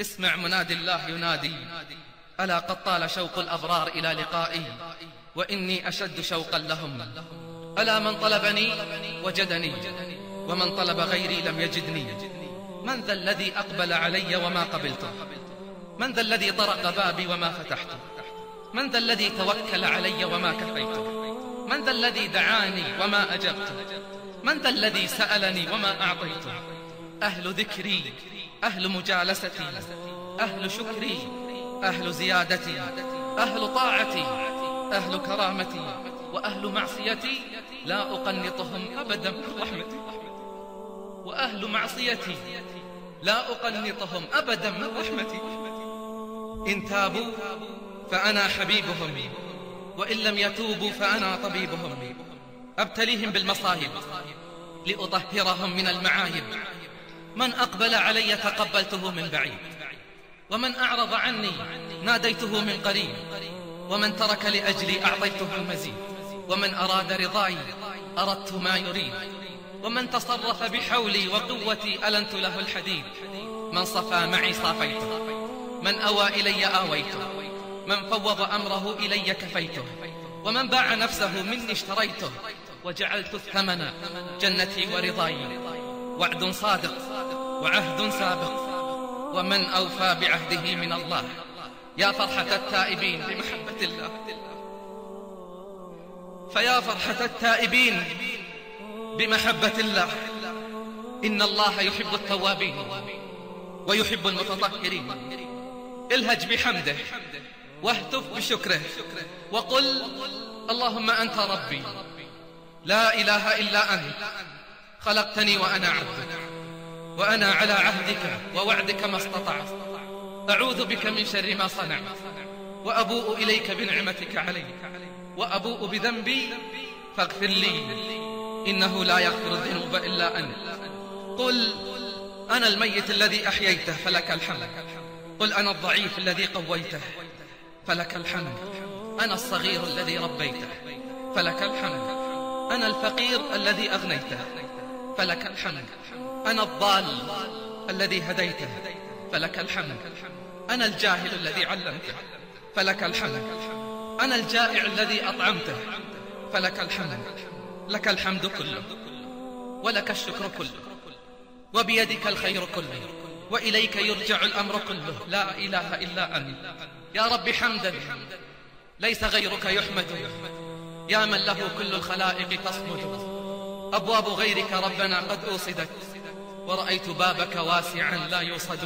اسمع منادي الله ينادي. ألا قد طال شوق الأبرار إلى لقائي وإني أشد شوقا لهم. ألا من طلبني وجدني ومن طلب غيري لم يجدني. من ذا الذي أقبل علي وما قبلته من ذا الذي طرق بابي وما فتحته من ذا الذي توكل علي وما كفيته من ذا الذي دعاني وما أجبته من ذا الذي سألني وما أعطيته أهل ذكري أهل مجالستي أهل شكري أهل زيادتي أهل طاعتي أهل كرامتي وأهل معصيتي. لا أقنطهم أبدا من رحمتي وأهل معصيتي لا أقنطهم أبدا من رحمتي إن تابوا فأنا حبيبهم وإن لم يتوبوا فأنا طبيبهم. أبتليهم بالمصايب لأطهرهم من المعايب. من أقبل علي تقبلته من بعيد. ومن أعرض عني ناديته من قريب. ومن ترك لأجلي أعطيته المزيد. ومن أراد رضاي أردت ما يريد. ومن تصرف بحولي وقوتي ألنت له الحديد. من صفى معي صافيته. من أوى إلي آويته. من فوض أمره إلي كفيته. ومن باع نفسه مني اشتريته. وجعلت الثمن جنتي ورضاي. وعد صادق وعهد سابق ومن أوفى بعهده من الله. يا فرحة التائبين بمحبة الله. فيا فرحة التائبين بمحبة الله. إن الله يحب التوابين ويحب المتطهرين. الهج بحمده واهتف بشكره وقل اللهم أنت ربي. لا إله إلا أنت. خلقتني وأنا عبدك. وأنا على عهدك ووعدك ما استطعت. أعوذ بك من شر ما صنعت. وأبوء إليك بنعمتك علي. وأبوء بذنبي فاغفر لي. إنه لا يغفر الذنوب إلا أنت. قل أنا الميت الذي أحييته فلك الحمد. قل أنا الضعيف الذي قويته فلك الحمد. أنا الصغير الذي ربيته فلك الحمد. أنا الفقير الذي أغنيته فلك الحمد. أنا الضال الذي هديته. فلك الحمد. أنا الجاهل الذي علمته. فلك الحمد. أنا الجائع الذي أطعمته. فلك الحمد. لك الحمد كله. ولك الشكر كله. وبيدك الخير كله. وإليك يرجع الأمر كله. لا إله إلا أنت. يا رب حمدا. ليس غيرك يحمد. يا من له كل الخلائق تصمد أبواب غيرك ربنا قد أوصدت. ورأيت بابك واسعا لا يوصد.